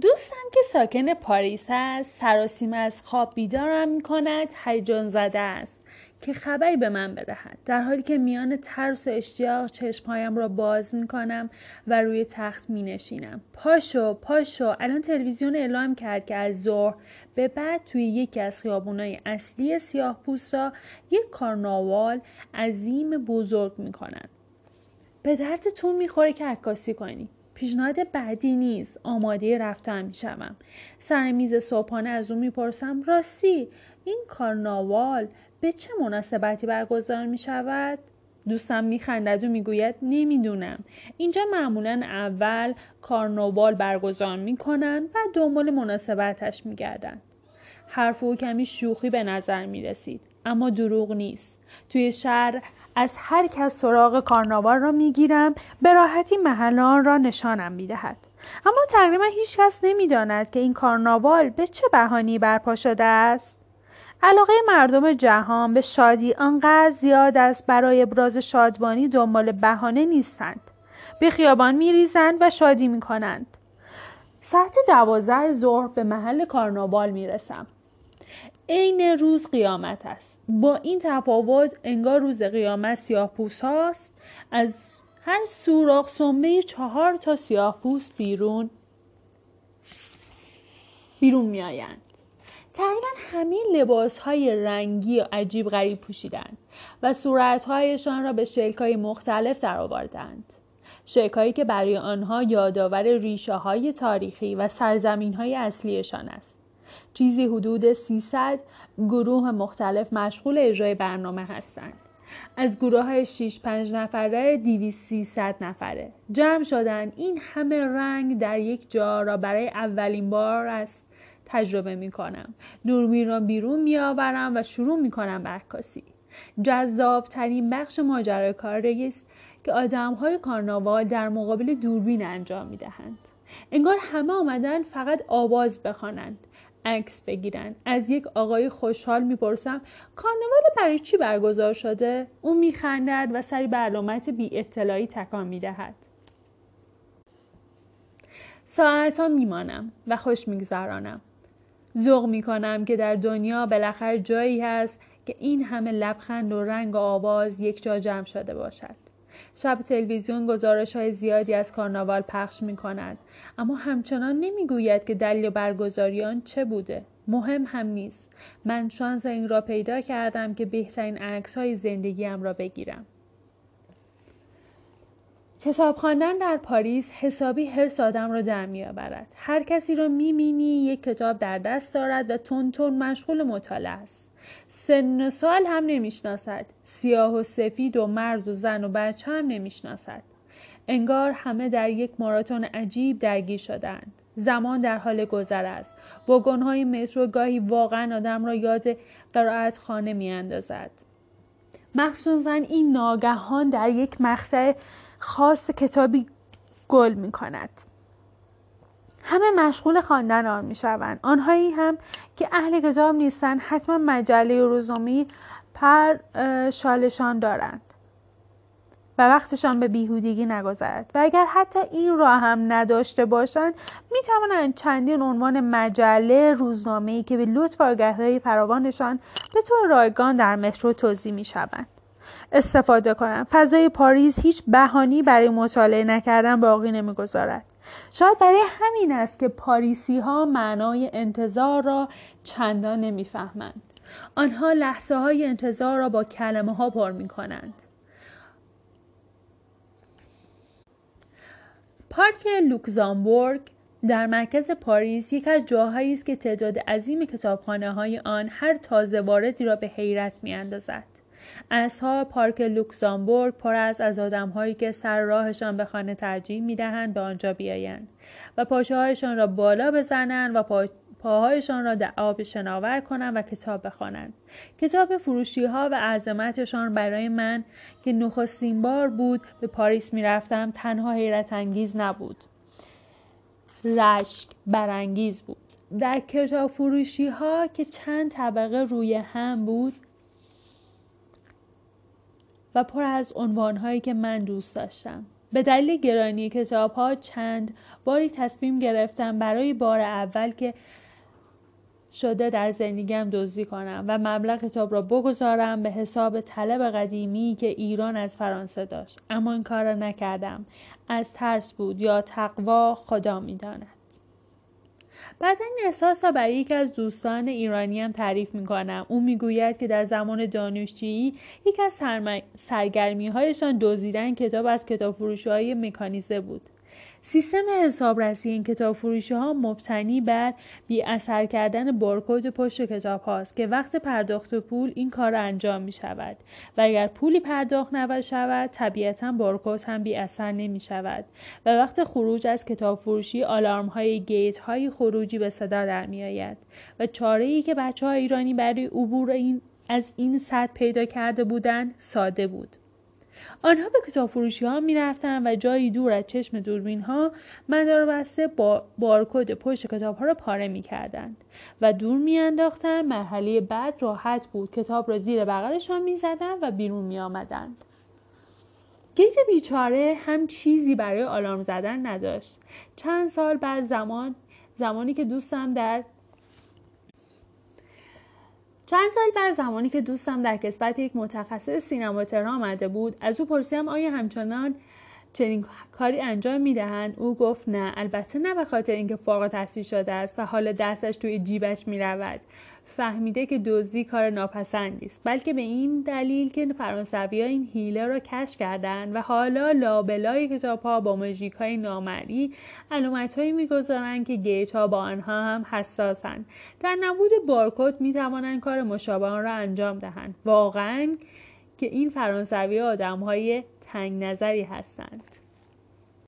دوستم که ساکن پاریس است سراسیمه از خواب بیدارم می کند هیجان زده است که خبری به من بدهد. در حالی که میان ترس و اشتیاق چشمهایم را باز می کنم و روی تخت می نشینم پاشو پاشو الان تلویزیون اعلام کرد که از ظهر به بعد توی یکی از خیابونای اصلی سیاه پوستا یک کارناوال عظیم بزرگ می کنند به دردتون می‌خوره که عکاسی کنی. پیشنهاد بعدی نیست. آماده رفتن می‌شوم. سر میز صبحانه از او می‌پرسم راستی این کارناوال به چه مناسبتی برگزار می شود؟ دوستم میخندد و می‌گوید نمی‌دونم. اینجا معمولا اول کارناوال برگزار می‌کنن و دنبال مناسبتش میگردن. حرف او کمی شوخی به نظر می رسید اما دروغ نیست. توی شهر از هر کس سراغ کارناوال را می‌گیرم به راحتی محل آن را نشانم می‌دهد. اما تقریبا هیچ کس نمی‌داند که این کارناوال به چه بهانی برپا شده است. علاقه مردم جهان به شادی آنقدر زیاد است برای ابراز شادبانی دنبال بهانه نیستند. به خیابان میریزند و شادی می‌کنند. ساعت دوازده ظهر به محل کارناوال می‌رسم. عین روز قیامت است با این تفاوت انگار روز قیامت سیاه پوست هاست از هر سوراخ سنبه چهار تا سیاه پوست بیرون بیرون میآیند تقریبا همه لباس های رنگی و عجیب غریب پوشیدند و صورتهایشان را به شکلهای مختلف درآوردند. شکلهایی که برای آنها یادآور ریشه های تاریخی و سرزمین های اصلیشان است. چیزی حدود 300 گروه مختلف مشغول اجرای برنامه هستند. از گروه های 6 5 نفره 200 300 نفره جمع شدن این همه رنگ در یک جا را برای اولین بار است تجربه می کنم. دوربین را بیرون می آورم و شروع می کنم به عکاسی. جذاب ترین بخش ماجرای کار است که آدم های کارناوال در مقابل دوربین انجام می دهند. انگار همه آمدن فقط آواز بخوانند. عکس بگیرن. از یک آقای خوشحال می‌پرسم کارناوال برای چی برگزار شده؟ او میخندد و سری به علامت بی اطلاعی تکان می‌دهد. ساعتها میمانم و خوش میگذرانم. ذوق می‌کنم که در دنیا بالاخره جایی هست که این همه لبخند و رنگ و آواز یک جا جمع شده باشد. شب تلویزیون گزارش های زیادی از کارناوال پخش می کند اما همچنان نمی گوید که دلیل برگزاری آن چه بوده. مهم هم نیست. من شانس این را پیدا کردم که بهترین عکس های زندگیم را بگیرم. کتاب خواندن در پاریس حسابی هر آدم را در میآورد. هر کسی را می‌بینی یک کتاب در دست دارد و تون تون مشغول مطالعه است. سن و سال هم نمی‌شناسد سیاه و سفید و مرد و زن و بچه هم نمی‌شناسد انگار همه در یک ماراتون عجیب درگیر شدند زمان در حال گذر است های مترو گاهی واقعا آدم را یاد قرائت خانه می اندازد. مخصوصا این ناگهان در یک مقطع خاص کتابی گل می کند. همه مشغول خواندن آن می شوند. آنهایی هم که اهل کتاب نیستند حتما مجله و روزنامه پر شالشان دارند و وقتشان به بیهودگی نگذرد و اگر حتی این را هم نداشته باشند می توانند چندین عنوان مجله روزنامه که به لطف آگهی فراوانشان به طور رایگان در مترو توضیح می شوند. استفاده کنم فضای پاریس هیچ بهانی برای مطالعه نکردن باقی نمی‌گذارد شاید برای همین است که پاریسی ها معنای انتظار را چندان نمی‌فهمند آنها لحظه های انتظار را با کلمه ها پر می کنند. پارک لوکزامبورگ در مرکز پاریس یک از جاهایی است که تعداد عظیم کتابخانه های آن هر تازه واردی را به حیرت می اندازد. اصحاب پارک لوکزامبورگ پر از از آدمهایی که سر راهشان به خانه ترجیح می‌دهند به آنجا بیایند و پاچههایشان را بالا بزنند و پا... پاهایشان را در آب شناور کنند و کتاب بخوانند. کتاب فروشی ها و عظمتشان برای من که نخستین بار بود به پاریس می‌رفتم تنها حیرت انگیز نبود. رشک برانگیز بود. در کتاب فروشی ها که چند طبقه روی هم بود و پر از عنوانهایی که من دوست داشتم. به دلیل گرانی کتاب ها چند باری تصمیم گرفتم برای بار اول که شده در زندگیم دزدی کنم و مبلغ کتاب را بگذارم به حساب طلب قدیمی که ایران از فرانسه داشت. اما این کار را نکردم. از ترس بود یا تقوا خدا می‌داند. بعد این احساس را برای یکی از دوستان ایرانی هم تعریف می کنم. او می‌گوید که در زمان دانشجویی یکی از سرگرمی هایشان دزدیدن کتاب از کتاب فروشی های مکانیزه بود. سیستم حسابرسی این کتاب فروشی ها مبتنی بر بی اثر کردن بارکد پشت کتاب هاست که وقت پرداخت پول این کار انجام می شود و اگر پولی پرداخت نود شود طبیعتا بارکد هم بی اثر نمی شود و وقت خروج از کتاب فروشی آلارم های گیت های خروجی به صدا در می آید و چاره ای که بچه های ایرانی برای عبور این از این سطح پیدا کرده بودند ساده بود. آنها به کتاب فروشی ها می رفتن و جایی دور از چشم دوربین ها مدار بسته با بارکد پشت کتاب ها را پاره می کردن و دور می انداختن مرحله بعد راحت بود کتاب را زیر بغلشان می زدن و بیرون می آمدند. گیت بیچاره هم چیزی برای آلارم زدن نداشت. چند سال بعد زمان زمانی که دوستم در چند سال بعد زمانی که دوستم در کسبت یک متخصص سینما تهران آمده بود از او پرسیدم آیا همچنان چنین کاری انجام می‌دهند؟ او گفت نه. البته نه به خاطر اینکه فارغ التحصیل شده است و حال دستش توی جیبش می‌رود. فهمیده که دزدی کار ناپسندی است. بلکه به این دلیل که فرانسوی ها این هیله را کشف کردند و حالا لابلای کتاب ها با مژیک های نامری علامت هایی می‌گذارند که گیت ها با آنها هم حساسند. در نبود بارکد می توانند کار مشابه را انجام دهند. واقعا که این فرانسوی آدم های تنگ نظری هستند.